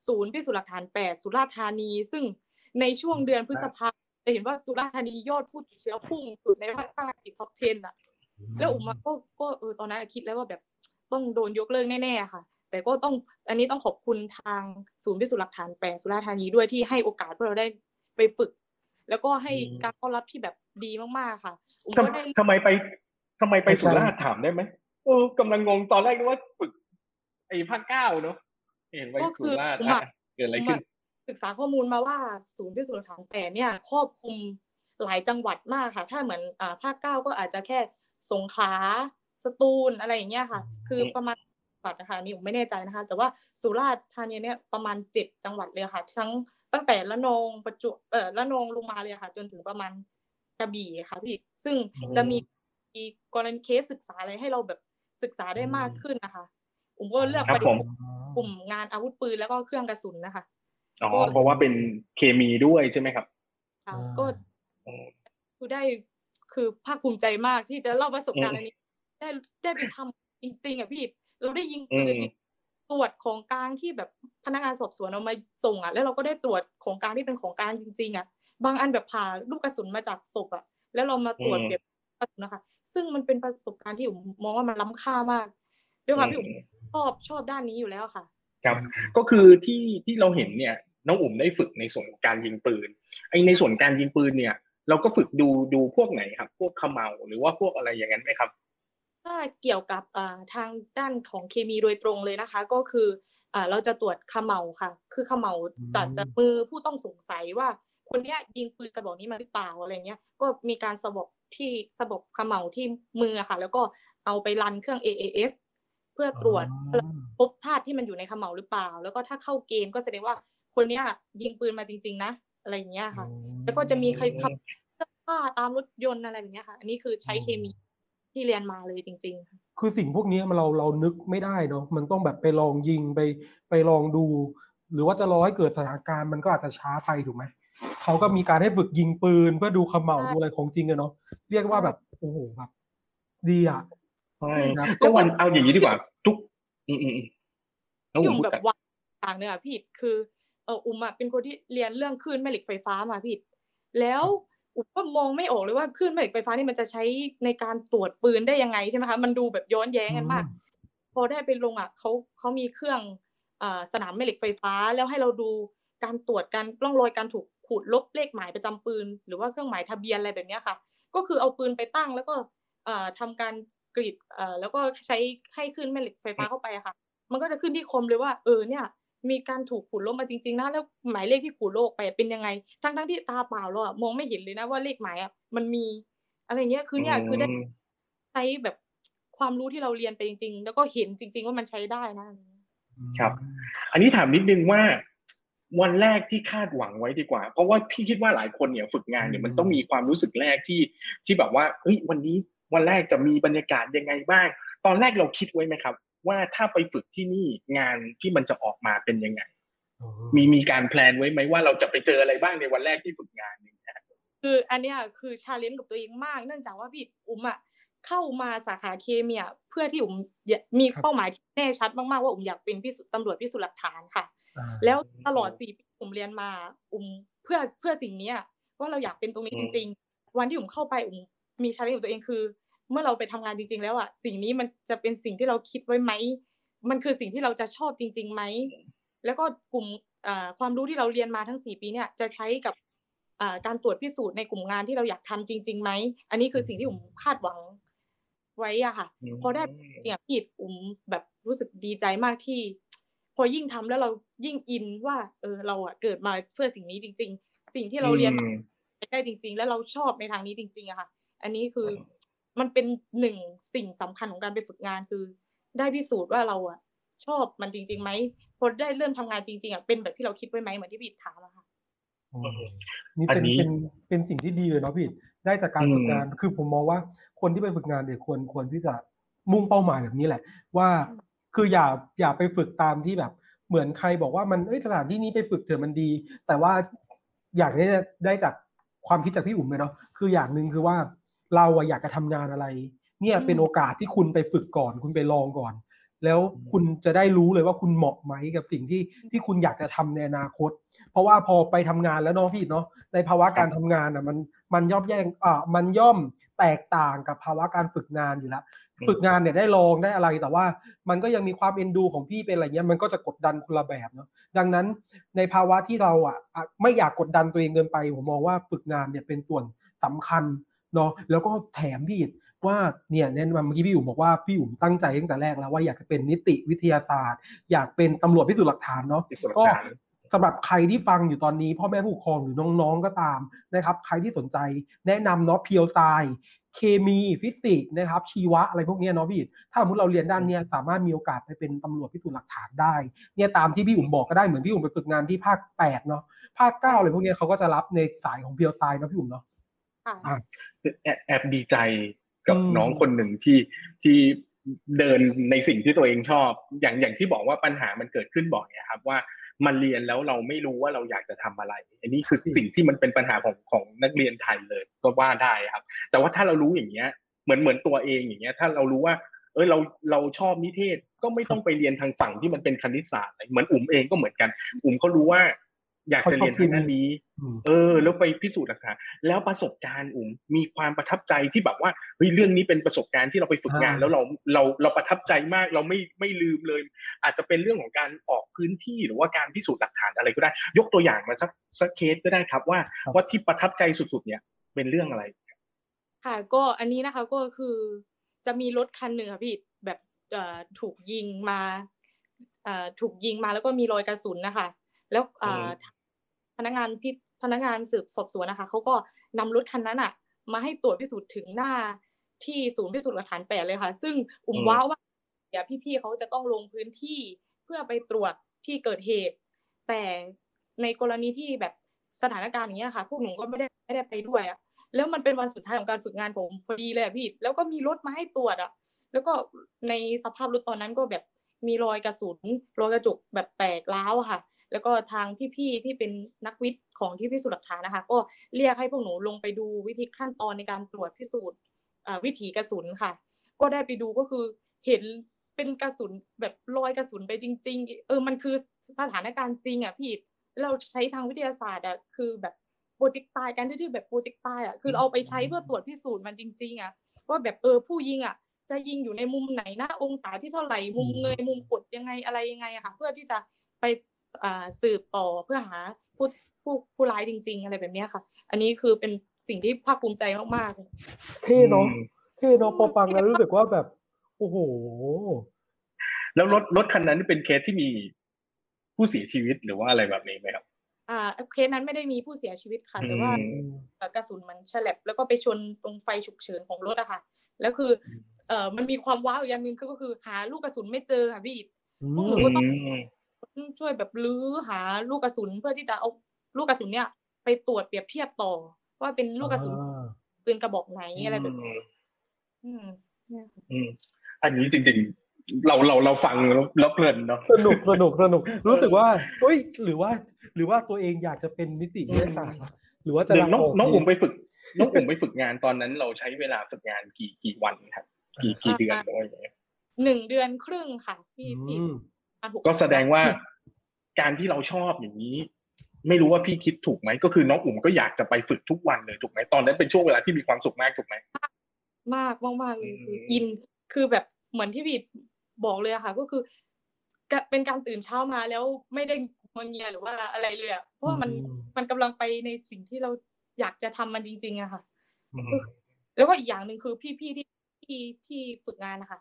Speaker 4: ศูนย์พิสูจน์หลักฐานแปดสุราษฎร์ธานี ซึ่งในช่วงเดือนพฤษภา จะเห็นว่าสุราษฎร์ธานียอดผู้ติดเชื้อพุ่งสุดในภาคใต้ติดท็อป10อะแล้วอุ๋มอะก็ก็เออตอนนั้นคิดแล้วว่าแบบต้องโดนยกเลิกแน่ๆค่ะ แต่ก็ต้องอันนี้ต้องขอบคุณทางศูนย์พิสูจน์หลักฐานแปดสุราษฎร์ธานีด้วยที่ให้โอกาสพวกเราได้ไปฝึก แล้วก็ให้
Speaker 2: อืม
Speaker 4: การต้อนรับที่แบบดีมากๆค่ะอุ๋ม
Speaker 2: ทำ
Speaker 4: ก็ได้
Speaker 2: ทำไมไปทำไมไป
Speaker 3: ไปไกล
Speaker 2: สุราษฎร์ถามได้ไหมเออกำลังงงตอนแรกนึกว่าฝึกไอ้ภาคเก้าเนอะเห็นไป
Speaker 4: ก็
Speaker 2: สุ
Speaker 4: คือ
Speaker 2: ราษฎร์
Speaker 4: ผม
Speaker 2: อะ
Speaker 4: อะ
Speaker 2: เกิดอะไร
Speaker 4: ผม
Speaker 2: ขึ้น
Speaker 4: อะ ศึกษาข้อมูลมาว่าศูนย์พิสูจน์หลักฐานแปดเนี่ยครอบคลุมหลายจังหวัดมากค่ะ ถ้าเหมือนอ่าภาคเก้าก็อาจจะแค่สงขลาสตูลอะไรอย่างเงี้ยค่ะ คือประมาณจังหวัดนะคะอันนี่ผมไม่แน่ใจนะคะ แต่ว่าสุราษฎร์ธานีเนี่ยประมาณเจ็ดจังหวัดเลยค่ะ ทั้งตั้งแต่ละนองประจวบเออละนองลงมาเลยค่ะ จนถึงประมาณกระบี่ค่ะพี่ซึ่ง
Speaker 2: อืม
Speaker 4: จะมีมีกรณีเคสศึกษาอะไรให้เราแบบศึกษาได้มากขึ้นนะคะผมก็เลือก
Speaker 2: ครั
Speaker 4: ป
Speaker 2: บ
Speaker 4: ฏิ
Speaker 2: ผม
Speaker 4: กลุ่มงานอาวุธปืนแล้วก็เครื่องกระสุนนะคะ
Speaker 2: อ๋อเพราะว่าเป็นเคมีด้วยใช่ไหมครับ
Speaker 4: ค่ะ
Speaker 3: อ่า
Speaker 4: ก็
Speaker 2: อืม
Speaker 4: คือได้คือภาคภูมิใจมากที่จะเล่าประสบการณ์
Speaker 2: อืม
Speaker 4: อันนี้ ได้ได้ไปทำจริงๆอะพี่เราได้ยิง
Speaker 2: อื
Speaker 4: ปื
Speaker 2: ม
Speaker 4: นจริงตรวจของกลางที่แบบพนักงานสอบสวนเอามาส่งอะ แล้วเราก็ได้ตรวจของกลางที่เป็นของกลางจริง ๆอะบางอันแบบผ่าลูกกระสุนมาจากศพอะ แล้วเรามาตรวจ
Speaker 2: อืม
Speaker 4: เปรียบกระสุนนะคะ ซึ่งมันเป็นประสบการณ์ที่ผมมองว่ามันล้ำค่ามากด้วยความที่ผมชอบชอบด้านนี้อยู่แล้วค่ะ
Speaker 2: ครับ ก็คือที่ที่เราเห็นเนี่ย น้องอุ๋มได้ฝึกในส่วนของการยิงปืนไอในส่วนการยิงปืนเนี่ย เราก็ฝึกดูดูพวกไหนครับ พวกเขมเมาหรือว่าพวกอะไรอย่างนั้นไหมครับ
Speaker 4: ถ้าเกี่ยวกับอ่าทางด้านของเคมีโดยตรงเลยนะคะ ก็คืออ่าเราจะตรวจเขม่าค่ะ คือเขม่า
Speaker 3: อืม
Speaker 4: ตัดจากมือผู้ต้องสงสัยว่าคนเนี้ยยิงปืนกระบอกนี้มาหรือเปล่าอะไรเงี้ย ก็มีการสบบที่สบบเขม่าที่มือค่ะ แล้วก็เอาไปรันเครื่อง AAS เพื่อตรวจ
Speaker 3: อ่า
Speaker 4: พบธาตุที่มันอยู่ในเขม่าหรือเปล่า แล้วก็ถ้าเข้าเกณฑ์ก็แสดงว่า คนเนี้ยยิงปืนมาจริง ๆ นะอะไรอย่างเงี้ยค่ะ แล้วก็จะมีใครขับเสื้อผ้าตามรถยนต์อะไรแบบเนี้ยค่ะ อันนี้คือใช้เคมีที่เรียนมาเลยจริง ๆ ค่ะ
Speaker 3: คือสิ่งพวกนี้มันเราเรานึกไม่ได้เนาะมันต้องแบบไปลองยิงไปไปลองดู หรือว่าจะรอให้เกิดสถานการณ์มันก็อาจจะช้าไปถูกไหมเขาก็มีการให้ฝึกยิงปืนเพื่อดูเขม่า
Speaker 4: ใช่
Speaker 3: ดูอะไรของจริงอะเนาะเรียกว่าแบบโอ้โหแบบดีอะ
Speaker 2: ใช่
Speaker 3: ครับ
Speaker 2: ก็วันเอาอย่างนี้ดีกว่า ทุก อืมอืมอืมน้อง
Speaker 4: ที่
Speaker 2: อุ๋
Speaker 4: อุ๋
Speaker 2: ม
Speaker 4: ม
Speaker 2: พูด
Speaker 4: แบ
Speaker 2: ก่อน
Speaker 4: บว่าอย่างหนึ่งอะพี่คือ เอออุ๋มอะเป็นคนที่เรียนเรื่องคลื่นแม่เหล็กไฟฟ้ามาพี่แล้วอุ๋มก็มองไม่ออกเลยว่าคลื่นแม่เหล็กไฟฟ้านี่มันจะใช้ในการตรวจปืนได้ยังไงใช่ไหมคะมันดูแบบย้อนแย้งกันมาก พอได้ไปลงอะเขาเขามีเครื่องเอ่อสนามแม่เหล็กไฟฟ้าแล้วให้เราดูการตรวจการร่องรอยการถูกขูดลบเลขหมายประจำปืน หรือว่าเครื่องหมายทะเบียนอะไรแบบเนี้ยค่ะ ก็คือเอาปืนไปตั้งแล้วก็เอ่อทำการกรีดเอ่อแล้วก็ใช้ให้ขึ้นแม่เหล็กไฟฟ้าเข้าไปอะค่ะ มันก็จะขึ้นที่คอมเลยว่าเออเนี่ย มีการถูกขูดลบมาจริงๆนะแล้วหมายเลขที่ขูดลบไปเป็นยังไงทั้งทั้งๆที่ตาเปล่าเราอะมองไม่เห็นเลยนะว่าเลขหมายอะมันมีอะไรเงี้ยคือเนี่ยคือได้
Speaker 2: ม
Speaker 4: ใช้แบบความรู้ที่เราเรียนไปจริง ๆ แล้วก็เห็นจริง ๆ ว่ามันใช้ได้นะ
Speaker 2: ครับ อันนี้ถามนิดนึงว่าวันแรกที่คาดหวังไว้ดีกว่า เพราะว่าพี่คิดว่าหลายคนเนี่ยฝึกงานเนี่ยมันต้องมีความรู้สึกแรกที่ที่แบบว่าเฮ้ยวันนี้วันแรกจะมีบรรยากาศยังไงบ้าง ตอนแรกเราคิดไว้ไหมครับ ว่าถ้าไปฝึกที่นี่งานที่มันจะออกมาเป็นยังไง
Speaker 3: อ๋อ
Speaker 2: มีมีการ plan ไว้ไหมว่าเราจะไปเจออะไรบ้างในวันแรกที่ฝึกงานเนี่ยนะ
Speaker 4: คืออันเนี้ยคือ challenge กับตัวเองมาก เนื่องจากว่าที่อุ๋มอะเข้ามาสาขาเคมีอะเพื่อที่อุ๋มอยากมีเป้าหมายที่แน่ชัดมากๆว่าอุ๋มอยากเป็นพิสูจน์ตำรวจพิสูจน์หลักฐานค่ะ
Speaker 3: อ่า
Speaker 4: แล้วตลอดสี่ปีที่อุ๋มเรียนมาอุ้มเพื่อเพื่อสิ่งเนี้ยว่าเราอยากเป็นตรงนี้จริง ๆ วันที่อุ้มเข้าไปอุ้มมีชาเลนจ์กับตัวเองคือ เมื่อเราไปทำงานจริง ๆ แล้วอะสิ่งนี้มันจะเป็นสิ่งที่เราคิดไว้ไหมมันคือสิ่งที่เราจะชอบจริงๆไหมแล้วก็กลุ่มอ่าความรู้ที่เราเรียนมาทั้งสี่ปีเนี่ยจะใช้กับอ่าการตรวจพิสูจน์ในกลุ่มงานที่เราอยากทำจริงๆไหมอันนี้คือสิ่งที่อุ้มคาดหวังไว้อะค่ะ พอได้เนี่ยพี่อุ้มแบบรู้สึกดีใจมากที่ พอยิ่งทำแล้วเรายิ่งอินว่า เออเราอะเกิดมาเพื่อสิ่งนี้จริง ๆ สิ่งที่เราเรียนมาได้จริง ๆ แล้วเราชอบในทางนี้จริงๆอะค่ะ อันนี้คืออ มันเป็นหนึ่งสิ่งสำคัญของการไปฝึกงานคือ ได้พิสูจน์ว่าเราอะชอบมันจริงๆไหมพอได้เริ่มทำงานจริงๆอะเป็นแบบที่เราคิดไว้ไหมเหมือนที่พี่ถามอะค่ะ
Speaker 3: อ๋อนี่
Speaker 2: อัน
Speaker 3: เป็น
Speaker 2: นี้
Speaker 3: เป็นเป็นสิ่งที่ดีเลยเนาะพี่ได้จากการ
Speaker 2: อืม
Speaker 3: ฝึกงานคือผมมองว่าคนที่ไปฝึกงานเนี่ยควรควรที่จะมุ่งเป้าหมายแบบนี้แหละ ว่าคืออย่าอย่าไปฝึกตามที่แบบ เหมือนใครบอกว่ามันเอ้ยสถานที่นี้ไปฝึกเถอะมันดี แต่ว่าอย่างนี้เนี่ยได้จากความคิดจากพี่อุ๋มเลยเนาะคืออย่างหนึ่งคือว่า เราอะอยากจะทำงานอะไร เนี่ยเป็นโอกาสที่คุณไปฝึกก่อน คุณไปลองก่อน แล้วคุณจะได้รู้เลยว่าคุณเหมาะไหมกับสิ่งที่ที่คุณอยากจะทำในอนาคต เพราะว่าพอไปทำงานแล้วเนาะพี่เนาะในภาวะการทำงานอะมันมันย่อมแย่งอ่ามันย่อมแตกต่างกับภาวะการฝึกงานอยู่แล้ว
Speaker 2: อืม
Speaker 3: ฝึกงานเนี่ยได้ลองได้อะไรแต่ว่า มันก็ยังมีความเอ็นดูของพี่เป็นอะไรเงี้ยมันก็จะกดดันคนละแบบเนาะดังนั้นในภาวะที่เราอะอะไม่อยากกดดันตัวเองเกินไป ผมมองว่าฝึกงานเนี่ยเป็นส่วนสำคัญ เนาะแล้วก็แถมพี่อิฐว่าเนี่ยเนี่ยเมื่อกี้พี่อุ๋มบอกว่าพี่อุ๋มตั้งใจตั้งแต่แรกแล้วว่าอยากจะเป็นนิติวิทยาศาสตร์ อยากเป็นตำรวจพิสูจน์หลักฐานเนาะ
Speaker 2: พิสูจน์หลั
Speaker 3: ก็
Speaker 2: กฐาน
Speaker 3: สำหรับใครที่ฟังอยู่ตอนนี้ พ่อแม่ผู้ปกครองหรือน้องๆก็ตามนะครับ ใครที่สนใจแนะนำเนาะเพียวไซเคมีฟิสิกส์นะครับชีวะอะไรพวกเนี้ยเนาะพี่ถ้าสมมติเราเรียนด้านเนี้ยสามารถมีโอกาสไปเป็นตำรวจพิสูจน์หลักฐานได้เนี่ยตามที่พี่อุ๋มบอกก็ได้เหมือนพี่อุ๋มไปฝึกงานที่ภาคแปดเนาะภาคเก้าอะไรพวกเนี้ยเขาก็จะรับในสายของเพียวไซเนาะพี่อุ๋มเนาะ
Speaker 4: ค่ะ
Speaker 3: อะ
Speaker 2: แอบแอบดีใจกับ
Speaker 3: อืม
Speaker 2: น้องคนหนึ่งที่ที่เดินในสิ่งที่ตัวเองชอบ อย่างอย่างที่บอกว่าปัญหามันเกิดขึ้นบ่อยนะครับว่ามันเรียนแล้วเราไม่รู้ว่าเราอยากจะทำอะไร อันนี้คือสิ่งที่มันเป็นปัญหาของของนักเรียนไทยเลยก็ว่าได้ครับ แต่ว่าถ้าเรารู้อย่างเงี้ย เหมือนเหมือนตัวเองอย่างเงี้ย ถ้าเรารู้ว่า เออเราเราชอบนิเทศก็ไม่ต้องไปเรียนทางฝั่งที่มันเป็นคณิตศาสตร์เหมือนอุ๋มเองก็เหมือนกัน อุ๋มเขารู้ว่า อยากจะเรียนทางด้านนี้
Speaker 3: อืม
Speaker 2: เออ แล้วไปพิสูจน์หลักฐานแล้วประสบการณ์อุ๋มมีความประทับใจที่แบบว่าเฮ้ยเรื่องนี้เป็นประสบการณ์ที่เราไปฝึกงาน
Speaker 3: อ่า
Speaker 2: แล้วเราเราเราประทับใจมาก เราไม่ไม่ลืมเลย อาจจะเป็นเรื่องของการออกพื้นที่หรือว่าการพิสูจน์หลักฐานอะไรก็ได้ ยกตัวอย่างมาสักสักเคสก็ได้ครับว่าว่าที่ประทับใจสุดๆ เนี่ยเป็นเรื่องอะไร
Speaker 4: ค่ะ ก็อันนี้นะคะก็คือจะมีรถคันหนึ่งค่ะพี่แบบเอ่อถูกยิงมาเอ่อถูกยิงมาแล้วก็มีรอยกระสุนนะคะ แล้วเอ่ออ พนักงานพี่พนักงานสืบสอบสวนนะคะเขาก็นำรถคันนั้นอะมาให้ตรวจพิสูจน์ถึงหน้าที่ศูนย์พิสูจน์หลักฐานแปดเลยค่ะ ซึ่งอุ่มว้าวว่าเดี๋ยวพี่ๆเขาจะต้องลงพื้นที่เพื่อไปตรวจที่เกิดเหตุ แต่ในกรณีที่แบบสถานการณ์อย่างเงี้ยค่ะ พวกหนูก็ไม่ได้ไม่ได้ไปด้วยอะแล้วมันเป็นวันสุดท้ายของการฝึกงานผมพอดีเลยพี่ แล้วก็มีรถมาให้ตรวจอะแล้วก็ในสภาพรถตอนนั้นก็แบบมีรอยกระสุนรอยกระจกแบบแตกร้าวอะค่ะ แล้วก็ทางพี่ๆที่เป็นนักวิทย์ของที่พิสูจน์หลักฐานนะคะ ก็เรียกให้พวกหนูลงไปดูวิธีขั้นตอนในการตรวจพิสูจน์วิถีกระสุนค่ะ ก็ได้ไปดูก็คือเห็นเป็นกระสุนแบบรอยกระสุนไปจริง ๆ เออมันคือสถานการณ์จริงอะพี่เราใช้ทางวิทยาศาสตร์อะคือแบบโปรเจกต์ตายการที่แบบโปรเจกต์ตายอะคือเอาไปใช้เพื่อตรวจพิสูจน์มันจริง ๆอะว่าแบบเออผู้ยิงอะจะยิงอยู่ในมุมไหนนะองศาที่เท่าไหร่มุมเงยมุมกดยังไงอะไรยังไงอะค่ะ เพื่อที่จะไป สืบต่อเพื่อหาผู้ผู้ผู้ร้ายจริง ๆ อะไรแบบเนี้ยค่ะ อันนี้คือเป็นสิ่งที่ภาคภูมิใจมากๆ
Speaker 3: เท่เนาะเท่เนาะพอฟังแล้วรู้สึกว่าแบบ โอ้โห
Speaker 2: แล้วรถรถคันนั้นเป็นเคสที่มีผู้เสียชีวิตหรือว่าอะไรแบบนี้ไหมครับ
Speaker 4: อ่าเคสนั้นไม่ได้มีผู้เสียชีวิตค่ะแต่ว่า
Speaker 2: อืม
Speaker 4: กระสุนมันฉลับแล้วก็ไปชนตรงไฟฉุกเฉินของรถอะค่ะ แล้วคือ เอ่อมันมีความว้าวอีกอย่างหนึ่งก็คือหาลูกกระสุนไม่เจอค่ะพี่อิฐ
Speaker 3: อื
Speaker 4: พวกหนู
Speaker 3: ม
Speaker 4: ก็ต้อง ช่วยแบบลื้อหาลูกกระสุนเพื่อที่จะเอาลูกกระสุนเนี่ย ไปตรวจเปรียบเทียบต่อ ว่าเป็นลูกกระสุน
Speaker 3: อ่า
Speaker 4: ปืนกระบอกไหนอะไรแบบนี้อืมเนี่ยค่ะ
Speaker 2: อืมอันนี้จริง ๆ เราเราเราฟังแล้วแล้วเพลินเนาะ
Speaker 3: สนุกสนุกสนุก รู้สึกว่าเฮ้ย หรือว่า หรือว่าตัวเองอยากจะเป็นนิติวิทยาศาสตร์วะหรือว่าจะ
Speaker 2: เดี๋ยวน้อง
Speaker 3: ลาออก
Speaker 2: น้อง
Speaker 3: ดี
Speaker 2: อุ่มไปฝึก น้องอุ่มไปฝึกงานตอนนั้นเราใช้เวลาฝึกงานกี่กี่วันครับกี่กี่เดือนหรือว่าอย่างเงี้ย
Speaker 4: หนึ่งเดือนครึ่งค่ะพี่พี่
Speaker 3: อืม
Speaker 4: ประมาณห
Speaker 2: ก็แสดงว่าการที่เราชอบอย่างนี้ ไม่รู้ว่าพี่คิดถูกไหมก็คือน้องอุ่มก็อยากจะไปฝึกทุกวันเลยถูกไหมตอนนั้นเป็นช่วงเวลาที่มีความสุขมากถูกไหม
Speaker 4: มากมากมากเลยคือ
Speaker 2: ม
Speaker 4: อินคือแบบเหมือนที่พี่บอกเลยอะค่ะ ก็คือกะเป็นการตื่นเช้ามาแล้วไม่ได้งอเงียหรือว่าอะไรเลยอะเพราะว่ามัน
Speaker 3: อืม
Speaker 4: มันกำลังไปในสิ่งที่เราอยากจะทำมันจริง ๆอะค่ะ
Speaker 3: อืม
Speaker 4: แล้วก็อีกอย่างหนึ่งคือพี่ๆที่ที่ที่ฝึกงานนะคะ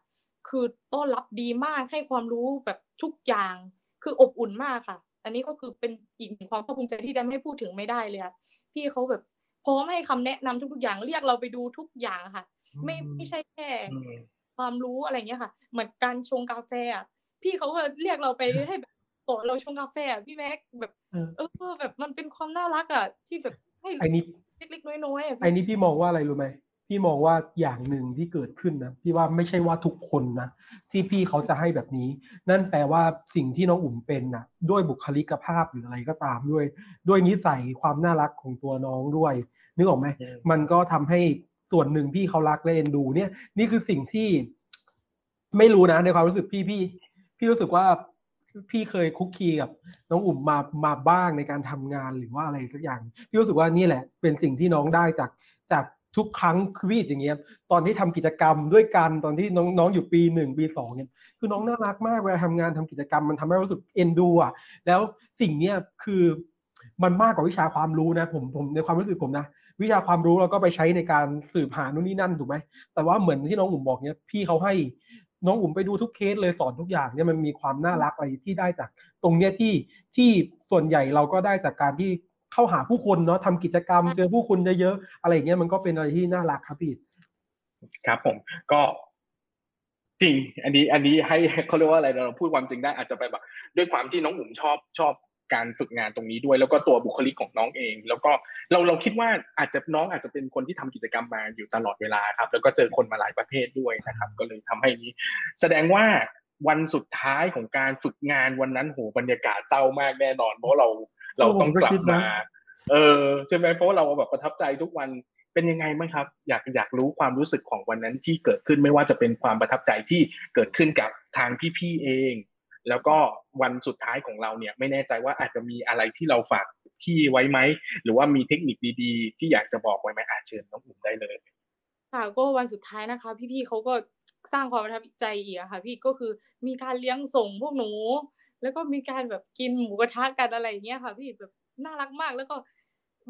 Speaker 4: คือต้อนรับดีมากให้ความรู้แบบทุกอย่างคืออบอุ่นมากค่ะ อันนี้ก็คือเป็นอีกหนึ่งความภาคภูมิใจที่จะไม่พูดถึงไม่ได้เลยอะพี่เขาแบบพร้อมให้คำแนะนำทุกๆอย่างเรียกเราไปดูทุกอย่างอะค่ะ ไม่ไม่ใช่แค่
Speaker 2: อืม
Speaker 4: ความรู้อะไรเงี้ยค่ะ เหมือนการชงกาแฟอะพี่เขาก็เรียกเราไปให้แบบสอนเราชงกาแฟอะพี่แม็กแบบ
Speaker 3: เออ
Speaker 4: เออแบบมันเป็นความน่ารักอะที่แบบให้
Speaker 3: ไอ้นี่
Speaker 4: เล็กๆน้อยๆอะ
Speaker 3: ไอ้
Speaker 4: พี่
Speaker 3: นี่พี่มองว่าอะไรรู้ไหม พี่มองว่าอย่างหนึ่งที่เกิดขึ้นนะพี่ว่าไม่ใช่ว่าทุกคนนะที่พี่เขาจะให้แบบนี้ นั่นแปลว่าสิ่งที่น้องอุ๋มเป็นนะด้วยบุคลิกภาพหรืออะไรก็ตามด้วย ด้วยนิสัยความน่ารักของตัวน้องด้วยนึกออกไหม
Speaker 2: อืม
Speaker 3: มันก็ทำให้ส่วนหนึ่งพี่เขารักและเอ็นดู เนี่ย นี่คือสิ่งที่ ไม่รู้นะในความรู้สึกพี่พี่ พี่รู้สึกว่าพี่เคยคุกคีกับน้องอุ่มมามาบ้างในการทำงานหรือว่าอะไรสักอย่างพี่รู้สึกว่านี่แหละ เป็นสิ่งที่น้องได้จากจาก ทุกครั้งคือพี่อย่างเงี้ยตอนที่ทำกิจกรรมด้วยกันตอนที่น้องน้ออยู่ปีหนึ่งปีสองเนี่ยคือน้องน่ารักมากเวลาทำงานทำกิจกรรมมันทำให้รู้สึกเอ็นดูอะแล้วสิ่งเนี้ยคือมันมากกว่าวิชาความรู้นะผมผมในความรู้สึกผมนะวิชาความรู้เราก็ไปใช้ในการสืบหานู่นนี่นั่นถูกไหมแต่ว่าเหมือนที่น้องอุ่มบอกเนี่ยพี่เขาให้น้องอุ่มไปดูทุกเคสเลยสอนทุกอย่างเนี่ยมันมีความน่ารักอะไรที่ได้จาก ตรงเนี้ยที่ที่ส่วนใหญ่เราก็ได้จากการที่ เข้าหาผู้คนเนาะทำกิจกรรมเจอผู้คนเยอะๆอะไรอย่างเงี้ยมันก็เป็นอะไรที่น่ารักครับพี่
Speaker 2: ครับผมก็จริง อันนี้อันนี้ให้เขาเรียกว่าอะไรเราพูดความจริงได้อาจจะไปแบบด้วยความที่น้องอุ๋มชอบชอบการฝึกงานตรงนี้ด้วย แล้วก็ตัวบุคลิกของน้องเอง แล้วก็เราเราคิดว่าอาจจะน้องอาจจะเป็นคนที่ทำกิจกรรมมาอยู่ตลอดเวลาครับ แล้วก็เจอคนมาหลายประเภทด้วยนะครับ ก็เลยทำให้นี้ แสดงว่าวันสุดท้ายของการฝึกงานวันนั้นโหบรรยากาศเศร้ามากแน่นอนเพราะเรา เราต้องกลับมา เออใช่ไหมเพราะว่าเราแบบประทับใจทุกวันเป็นยังไงบ้างครับ อยากอยากรู้ความรู้สึกของวันนั้นที่เกิดขึ้นไม่ว่าจะเป็นความประทับใจที่เกิดขึ้นกับทางพี่ๆเอง แล้วก็วันสุดท้ายของเราเนี่ย ไม่แน่ใจว่าอาจจะมีอะไรที่เราฝากพี่ไว้ไหมหรือว่ามีเทคนิคดีๆ ที่อยากจะบอกไว้ไหมอาเชิญน้องอุ่มได้เลย
Speaker 4: ค่ะก็วันสุดท้ายนะคะ พี่ๆเขาก็สร้างความประทับใจอีกอะค่ะ พี่ก็คือมีการเลี้ยงส่งพวกหนู แล้วก็มีการแบบกินหมูกระทะกันอะไรอย่างเงี้ยค่ะ พี่แบบน่ารักมากแล้วก็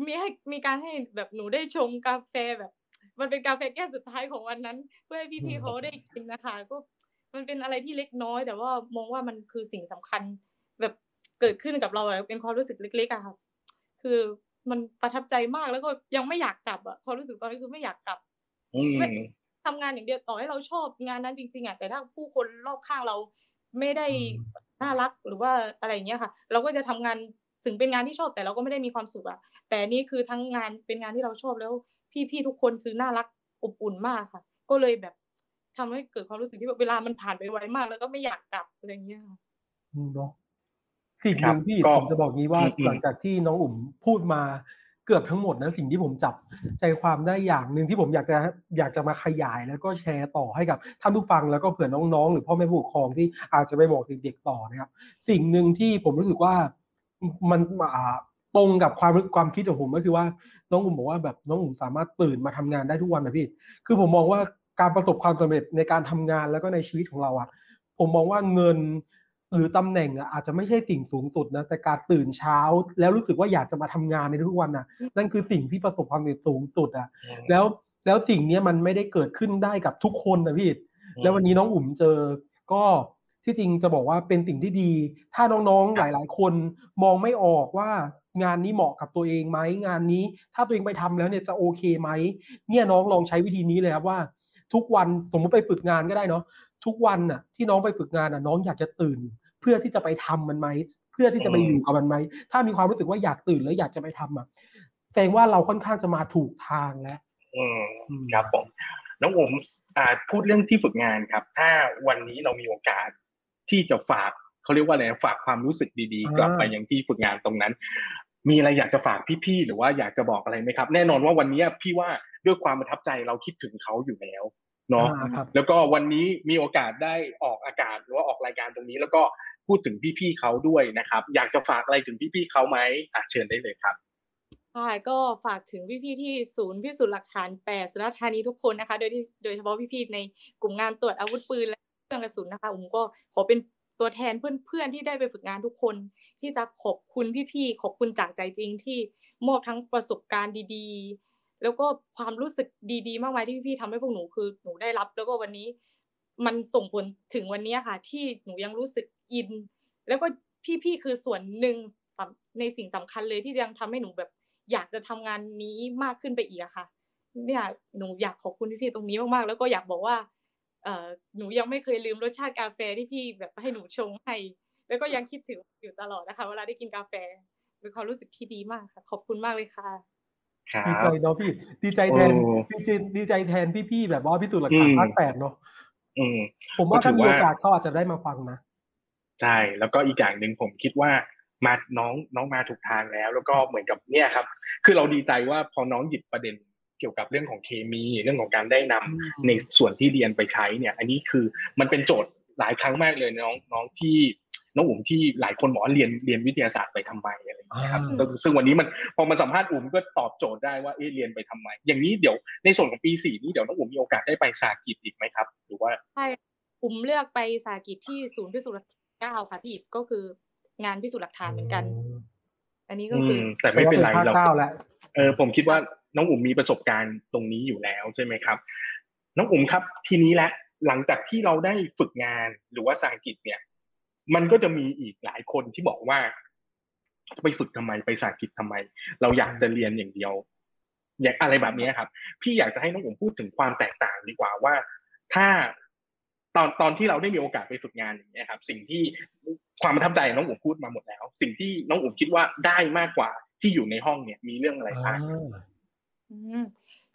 Speaker 4: มีให้มีการให้แบบหนูได้ชงกาแฟแบบ มันเป็นกาแฟแก้วสุดท้ายของวันนั้น เพื่อให้พี่ๆเขาได้กินนะคะ ก็มันเป็นอะไรที่เล็กน้อย แต่ว่ามองว่ามันคือสิ่งสำคัญ แบบเกิดขึ้นกับเราอะเป็นความรู้สึกเล็กๆอะค่ะคือมันประทับใจมากแล้วก็ยังไม่อยากกลับอะความรู้สึกตอนนี้คือไม่อยากกลับ
Speaker 2: อืม
Speaker 4: ไม่ทำงานอย่างเดียวต่อให้เราชอบงานนั้นจริง ๆอะแต่ถ้าผู้คนรอบข้างเราไม่ได้
Speaker 3: อืม
Speaker 4: น่ารักหรือว่าอะไรอย่างเงี้ยค่ะ เราก็จะทำงานถึงเป็นงานที่ชอบแต่เราก็ไม่ได้มีความสุขอะแต่นี่คือทั้งงานเป็นงานที่เราชอบแล้วพี่ๆทุกคนคือน่ารักอบอุ่นมากค่ะ ก็เลยแบบทำให้เกิดความรู้สึกที่แบบเวลามันผ่านไปไวมาก แล้วก็ไม่อยากกลับอะไรอย่างเงี้ยค่ะ
Speaker 3: อืมเนาะสิ่งห
Speaker 2: ครั
Speaker 3: นึ่
Speaker 2: บ
Speaker 3: งที่
Speaker 2: ก็
Speaker 3: ผมจะบอกงี้ว่า
Speaker 2: อืมอืม
Speaker 3: หลังจากที่น้องอุ๋มพูดมา เกือบทั้งหมดนะสิ่งที่ผมจับใจความได้อย่างหนึ่งที่ผมอยากจะอยากจะมาขยายแล้วก็แชร์ต่อให้กับท่านผู้ฟังแล้วก็เผื่อน้องๆ หรือพ่อแม่ผู้ปกครองที่อาจจะไปบอกเด็กๆต่อนะครับ สิ่งหนึ่งที่ผมรู้สึกว่ามันตรงกับความความคิดของผมก็คือว่าน้องอุ๋มบอกว่าแบบน้องอุ๋มสามารถตื่นมาทำงานได้ทุกวันนะพี่ คือผมมองว่าการประสบความสำเร็จในการทำงานแล้วก็ในชีวิตของเราอะผมมองว่าเงิน หรือตำแหน่งอะอาจจะไม่ใช่สิ่งสูงสุดนะแต่การตื่นเช้า แล้วรู้สึกว่าอยากจะมาทำงานในทุกวันอะนั่นคือสิ่งที่ประสบความสำเร็จสูงสุดอะแล้วในแล้วสิ่งเนี้ยมันไม่ได้เกิดขึ้นได้กับทุกคนนะพี่แล้ววันนี้น้องอุ๋มเจอก็ที่จริงจะบอกว่าเป็นสิ่งที่ดี ถ้าน้องๆหลาย ๆ คนมองไม่ออกว่างานนี้เหมาะกับตัวเองไหมงานนี้ ถ้าตัวเองไปทำแล้วเนี่ยจะโอเคไหมเนี่ยน้องลองใช้วิธีนี้เลยครับว่า ทุกวันสมมติไปฝึกงานก็ได้เนาะ ทุกวันน่ะที่น้องไปฝึกงานน่ะน้องอยากจะตื่น เพื่อที่จะไปทำมันไหมเพื่อที่จะไปอยู่กับมันไหมถ้ามีความรู้สึกว่าอยากตื่นแล้วอยากจะไปทำอะแสดงว่าเราค่อนข้างจะมาถูกทางแล้ว
Speaker 2: อืมครับผมน้องอมอ่าพูดเรื่องที่ฝึกงานครับ ถ้าวันนี้เรามีโอกาสที่จะฝากเขาเรียกว่าอะไรฝากความรู้สึกดีๆ กลับไปยังที่ฝึกงานตรงนั้น มีอะไรอยากจะฝากพี่ๆหรือว่าอยากจะบอกอะไรไหมครับ แน่นอนว่าวันนี้พี่ว่าด้วยความประทับใจเราคิดถึงเขาอยู่แล้ว เนาะแล้วก็วันนี้มีโอกาสได้ออกอากาศหรือว่าออกรายการตรงนี้ แล้วก็พูดถึงพี่ๆเขาด้วยนะครับ อยากจะฝากอะไรถึงพี่ๆเขาไหมอะเชิญได้เลยครับ
Speaker 4: ค่ะก็ฝากถึงพี่ๆที่ศูนย์พิสูจน์หลักฐานแปดสุราษฎร์ธานีทุกคนนะคะ โดยที่โดยเฉพาะพี่ๆในกลุ่มงานตรวจอาวุธปืนและเครื่องกระสุนนะคะผมก็ขอเป็นตัวแทนเพื่อนๆที่ได้ไปฝึกงานทุกคน ที่จะขอบคุณพี่ๆขอบคุณจากใจจริงที่มอบทั้งประสบการณ์ดีๆ แล้วก็ความรู้สึกดีๆ มากมายที่พี่ๆทำให้พวกหนูคือหนูได้รับ แล้วก็วันนี้มันส่งผลถึงวันนี้ค่ะ ที่หนูยังรู้สึกอิน แล้วก็พี่ๆคือส่วนหนึ่งในสิ่งสำคัญเลยที่ยังทำให้หนูแบบ อยากจะทำงานนี้มากขึ้นไปอีกอะค่ะ เนี่ยหนูอยากขอบคุณพี่ๆตรงนี้มากๆ แล้วก็อยากบอกว่าเอ่อหนูยังไม่เคยลืมรสชาติกาแฟที่พี่แบบให้หนูชงให้ แล้วก็ยังคิดถึงอยู่ตลอดนะคะ เวลาได้กินกาแฟเป็นความรู้สึกที่ดีมากค่ะ ขอบคุณมากเลยค่ะ
Speaker 3: ดีใจเนาะพี่ ดีใจแทนดีใจดีใจแทนพี่ๆแบบว่าพิสูจน์หลักฐานภาคแปดเนาะผมว่าถ้ามีโอกาสเขาอาจจะได้มาฟังนะ
Speaker 2: ใช่แล้วก็อีกอย่างหนึ่งผมคิดว่ามาน้องน้องมาถูกทางแล้ว แล้วก็เหมือนกับเนี่ยครับ คือเราดีใจว่าพอน้องหยิบประเด็นเกี่ยวกับเรื่องของเคมี เรื่องของการได้นำในส่วนที่เรียนไปใช้เนี่ย อันนี้คือมันเป็นโจทย์หลายครั้งมากเลยน้องน้องที่ น้องอุ๋มที่หลายคนบอกเรียนเรียนวิทยาศาสตร์ไปทำไมอะไรอย่างเงี้ยครับซึ่งวันนี้มันพอมาสัมภาษณ์อุ๋มก็ตอบโจทย์ได้ว่าเออเรียนไปทำไม อย่างนี้เดี๋ยวในส่วนของปีสี่นี้เดี๋ยวน้องอุ๋มมีโอกาสได้ไปสากิจอีกไหมครับ หรือว่า
Speaker 4: ใช่อุ๋มเลือกไปสากิจที่ศูนย์พิสูจน์เก้าค่ะพี่ก็คืองานพิสูจน์หลักฐานเหมือนกัน อันนี้ก็คือ
Speaker 2: แต่ไม่เป็นไรเราเออผมคิดว่าน้องอุ๋มมีประสบการณ์ตรงนี้อยู่แล้วใช่ไหมครับ น้องอุ๋มครับทีนี้แหละหลังจากที่เราได้ฝึกงานหรือว่าสากิจเนี่ย มันก็จะมีอีกหลายคนที่บอกว่าไปฝึกทำไมไปสากิจทำไม เราอยากจะเรียนอย่างเดียว อย่างอะไรแบบนี้ครับ พี่อยากจะให้น้องอุ๋มพูดถึงความแตกต่างดีกว่าว่า ถ้าตอนตอนที่เราได้มีโอกาสไปฝึกงานอย่างเงี้ยครับ สิ่งที่ความประทับใจน้องอุ๋มพูดมาหมดแล้ว สิ่งที่น้องอุ๋มคิดว่าได้มากกว่าที่อยู่ในห้องเนี่ย มีเรื่องอะไรบ้าง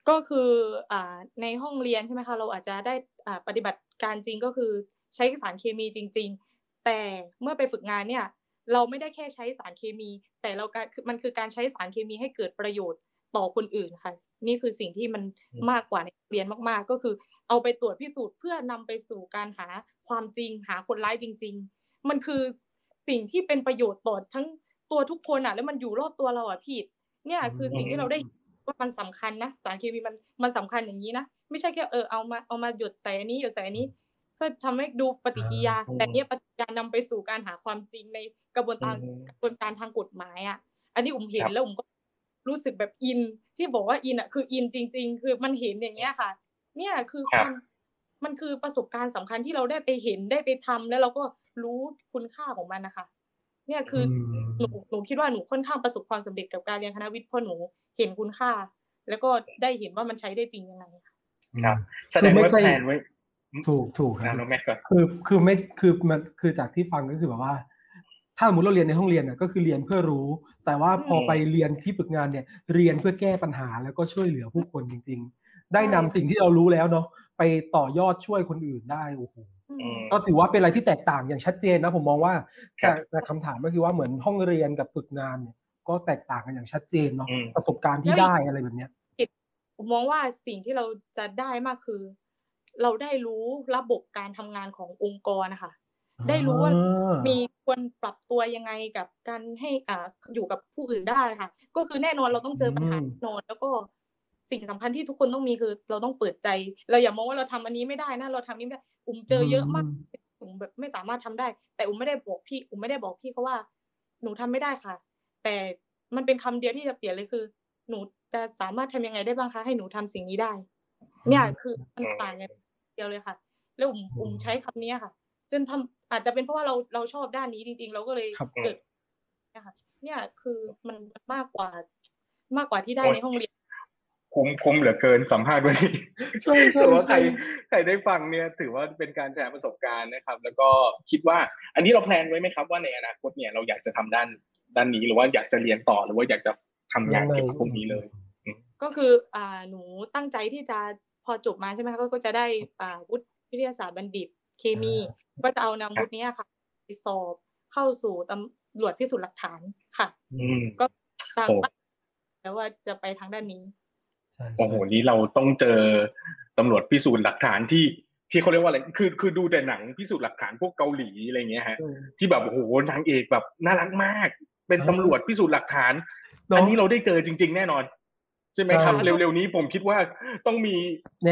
Speaker 4: ก็คืออ่าในห้องเรียนใช่ไหมคะ เราอาจจะได้อ่าปฏิบัติการจริงก็คือใช้สารเคมีจริง ๆ แต่เมื่อไปฝึกงานเนี่ยเราไม่ได้แค่ใช้สารเคมี แต่เราการมันคือการใช้สารเคมีให้เกิดประโยชน์ต่อคนอื่นค่ะ นี่คือสิ่งที่มันมากกว่าในเรียนมากๆ ก็คือ เอาไปตรวจพิสูจน์เพื่อนำไปสู่การหาความจริงหาคนร้ายจริง ๆ มันคือสิ่งที่เป็นประโยชน์ต่อทั้งตัวทุกคนอะ แล้วมันอยู่รอบตัวเราอะพี่เนี่ยคือสิ่งที่เราได้ว่ามันสำคัญนะสารเคมีมันมันสำคัญอย่างนี้นะไม่ใช่แค่เออเอามาเอามาหยดใส่อันนี้หยดใส่อันนี้ เพื่อทำให้ดูปฏิกิริยา แต่เนี้ยปฏิกิริยานำไปสู่การหาความจริงในกระบวนการกระบวนการทางกฎหมายอะ อันนี้ผมเห็นแล้วผมก็รู้สึกแบบอิน ที่บอกว่าอินอะคืออินจริง ๆ คือมันเห็นอย่างเงี้ยค่ะ เนี่ยคือความมันคือประสบการณ์สำคัญที่เราได้ไปเห็นได้ไปทำแล้วเราก็รู้คุณค่าของมันนะคะ เนี่ยคือหนูหนูคิดว่าหนูค่อนข้างประสบความสำเร็จกับการเรียนคณะวิทย์เพราะหนูเห็นคุณค่า แล้วก็ได้เห็นว่ามันใช้ได้จริงยังไง
Speaker 2: ครับแสดงว่าแผนไว้
Speaker 3: ถูกถูกครับคือคือไม่คือมันคือจากที่ฟังก็คือแบบว่า ถ้าสมมติเราเรียนในห้องเรียนน่ะก็คือเรียนเพื่อรู้ แต่ว่าพอไปเรียนที่ฝึกงานเนี่ย เรียนเพื่อแก้ปัญหาแล้วก็ช่วยเหลือผู้คนจริง ๆ ได้นำสิ่งที่เรารู้แล้วเนาะไปต่อยอดช่วยคนอื่นได้โอ้โหก็ถือว่าเป็นอะไรที่แตกต่างอย่างชัดเจนนะผมมองว่าแต่คำถามก็คือว่าเหมือนห้องเรียนกับฝึกงานเนี่ยก็แตกต่างกันอย่างชัดเจนเนาะประสบการณ์ที่ได้อะไรแบบเนี้ย
Speaker 4: ผมมองว่าสิ่งที่เราจะได้มากคือ เราได้รู้ระบบการทำงานขององค์กรนะคะ ได้รู้ว่ามีควรปรับตัวยังไงกับการให้อ่าอยู่กับผู้อื่นได้ค่ะ ก็คือแน่นอนเราต้องเจอปัญหาแน่นอน แล้วก็สิ่งสำคัญที่ทุกคนต้องมีคือ เราต้องเปิดใจ เราอย่ามองว่าเราทำอันนี้ไม่ได้นะเราทำนี้ไม่ได้อุ้มเจอเยอะมากอุ้มแบบไม่สามารถทำได้ แต่อุ้มไม่ได้บอกพี่อุ้มไม่ได้บอกพี่เขาว่า หนูทำไม่ได้ค่ะ แต่มันเป็นคำเดียวที่จะเปลี่ยนเลยคือ หนูจะสามารถทำยังไงได้บ้างคะให้หนูทำสิ่งนี้ได้ เนี่ยคือมันต่างกัน เดียวเลยค่ะ แล้วอุ่มอุ่มใช้คำนี้ค่ะ จนทำอาจจะเป็นเพราะว่าเราเราชอบด้านนี้จริง ๆ เราก็เลยเกิดนะคะเนี่ยคือมันมากกว่ามากกว่าที่ได้ในห้องเรียน
Speaker 2: คุ้มคุ้มเหลือเกินสัมภาษณ์วันนี้
Speaker 3: ใช่ใช่
Speaker 2: ถือว่าใครใครได้ฟังเนี่ย ถือว่าเป็นการแชร์ประสบการณ์นะครับ แล้วก็คิดว่า อันนี้เราแพลนไว้ไหมครับว่าในอนาคตเนี่ยเราอยากจะทำด้านด้านนี้หรือว่าอยากจะเรียนต่อหรือว่าอยากจะทำงานเกี่ยวกับพวกนี้เลย
Speaker 4: ก็คืออ่าหนูตั้งใจที่จะ พอจบมาใช่ไหมคะก็จะได้อ่าวุฒิวิทยาศาสตร์บัณฑิต เคมี ก็จะเอานำวุฒินี้ค่ะไปสอบเข้าสู่ตำรวจพิสูจน์หลักฐานค่ะก็ตามแล้วว่าจะไปทางด้านนี้
Speaker 2: โอ้โหนี้เราต้องเจอตำรวจพิสูจน์หลักฐานที่ที่เขาเรียกว่าอะไร คือ คือดูแต่หนังพิสูจน์หลักฐานพวกเกาหลีอะไรเงี้ยฮะ ที่แบบโอ้โหนางเอกแบบน่ารักมาก เป็นตำรวจพิสูจน์หลักฐาน อันนี้เราได้เจอจริง ๆ แน่นอน ใช่ไหมครับ เร็วๆนี้ผมคิดว่าต้องมี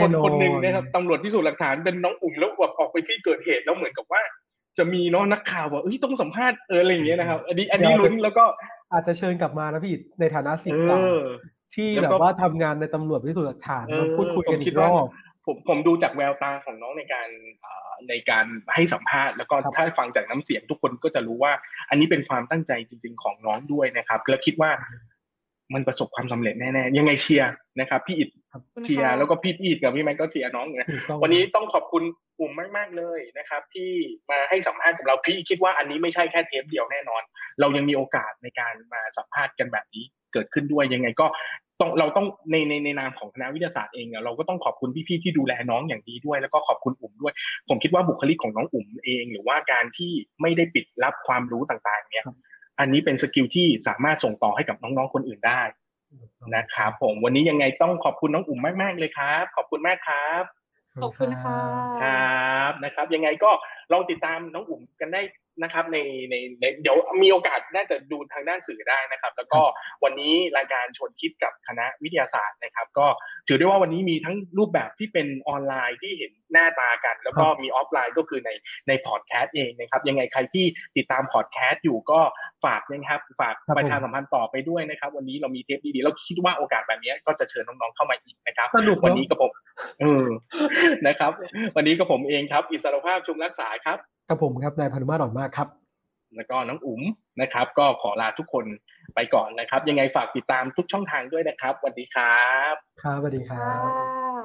Speaker 2: คนคนหนึ่งนะครับตำรวจพิสูจน์หลักฐานเป็นน้องอุ่มแล้วแบบออกไปที่เกิดเหตุแล้วเหมือนกับว่า จะมีเนาะนักข่าวว่าเอ้ยต้องสัมภาษณ์เอออะไรอย่างเงี้ยนะครับ อันนี้อันนี้ลุ้นแล้วก็
Speaker 3: อาจจะเชิญกลับมานะพี่ในฐานะสิทธิ์เก่าที่แบบว่าทำงานในตำรวจพิสูจน์หลักฐานมาพูดคุยกันอีกรอบ
Speaker 2: ผมผมดูจากแววตาของน้องในการในการให้สัมภาษณ์แล้วก็ถ้าฟังจากน้ำเสียงทุกคนก็จะรู้ว่า อันนี้เป็นความตั้งใจจริง ๆ ของน้องด้วยนะครับ แล้วคิดว่า มันประสบความสำเร็จแน่ๆยังไงเชียร์นะครับ พี่อิดเชียร์แล้วก็พี่อีดกับพี่แม็กก็เชียร์น้องนะวันนี้ต้องขอบคุณกลุ่มมากๆเลยนะครับ ที่มาให้สัมภาษณ์กับเราพี่คิดว่าอันนี้ไม่ใช่แค่เทปเดียวแน่นอน เรายังมีโอกาสในการมาสัมภาษณ์กันแบบนี้เกิดขึ้นด้วยยังไงก็ต้องเราต้องในในในนามของคณะวิทยาศาสตร์เองเราก็ต้องขอบคุณพี่ๆที่ดูแลน้องอย่างดีด้วย แล้วก็ขอบคุณอุ๋มด้วย ผมคิดว่าบุคลิกของน้องอุ๋มเอง หรือว่าการที่ไม่ได้ปิดรับความรู้ต่างๆเนี่ย อันนี้เป็น skill ที่สามารถส่งต่อให้กับน้องๆคนอื่นได้นะครับผมวันนี้ยังไงต้องขอบคุณน้องอุ๋มมากๆเลยครับ ขอบคุณมากครับ
Speaker 4: ขอบคุณค่ะ
Speaker 2: ครับนะครับ ยังไงก็ลองติดตามน้องอุ๋มกันได้นะครับในในในเดี๋ยวมีโอกาสน่าจะดูทางด้านสื่อได้นะครับ แล้วก็วันนี้รายการชวนคิดกับคณะวิทยาศาสตร์นะครับ ก็ ถือได้ว่าวันนี้มีทั้งรูปแบบที่เป็นออนไลน์ที่เห็นหน้าตากัน แล้วก็มีออฟไลน์ก็คือในในพอดแคสต์เองนะครับ ยังไงใครที่ติดตามพอดแคสต์อยู่ก็ฝากนะครับ ฝากประชาสัมพันธ์ต่อไปด้วยนะครับ วันนี้เรามีเทปดีๆแล้วคิดว่าโอกาสแบบนี้ก็จะเชิญน้องๆเข้ามาอีกนะครับวันนี้กับผมเออนะครับ วันนี้กับผมเองครับ อิสรภาพชุมรักษาครับ
Speaker 3: กับผมครับนายพนุมาตรอดมากครับ
Speaker 2: แล้วก็น้องอุ๋มนะครับ ก็ขอลาทุกคน ไปก่อนนะครับ ยังไงฝากติดตามทุกช่องทางด้วยนะครับสวัสดีครับ
Speaker 3: ครับสวัสดีครับ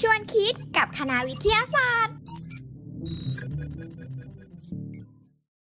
Speaker 1: ชวนคิดกับคณะวิทยาศาสตร์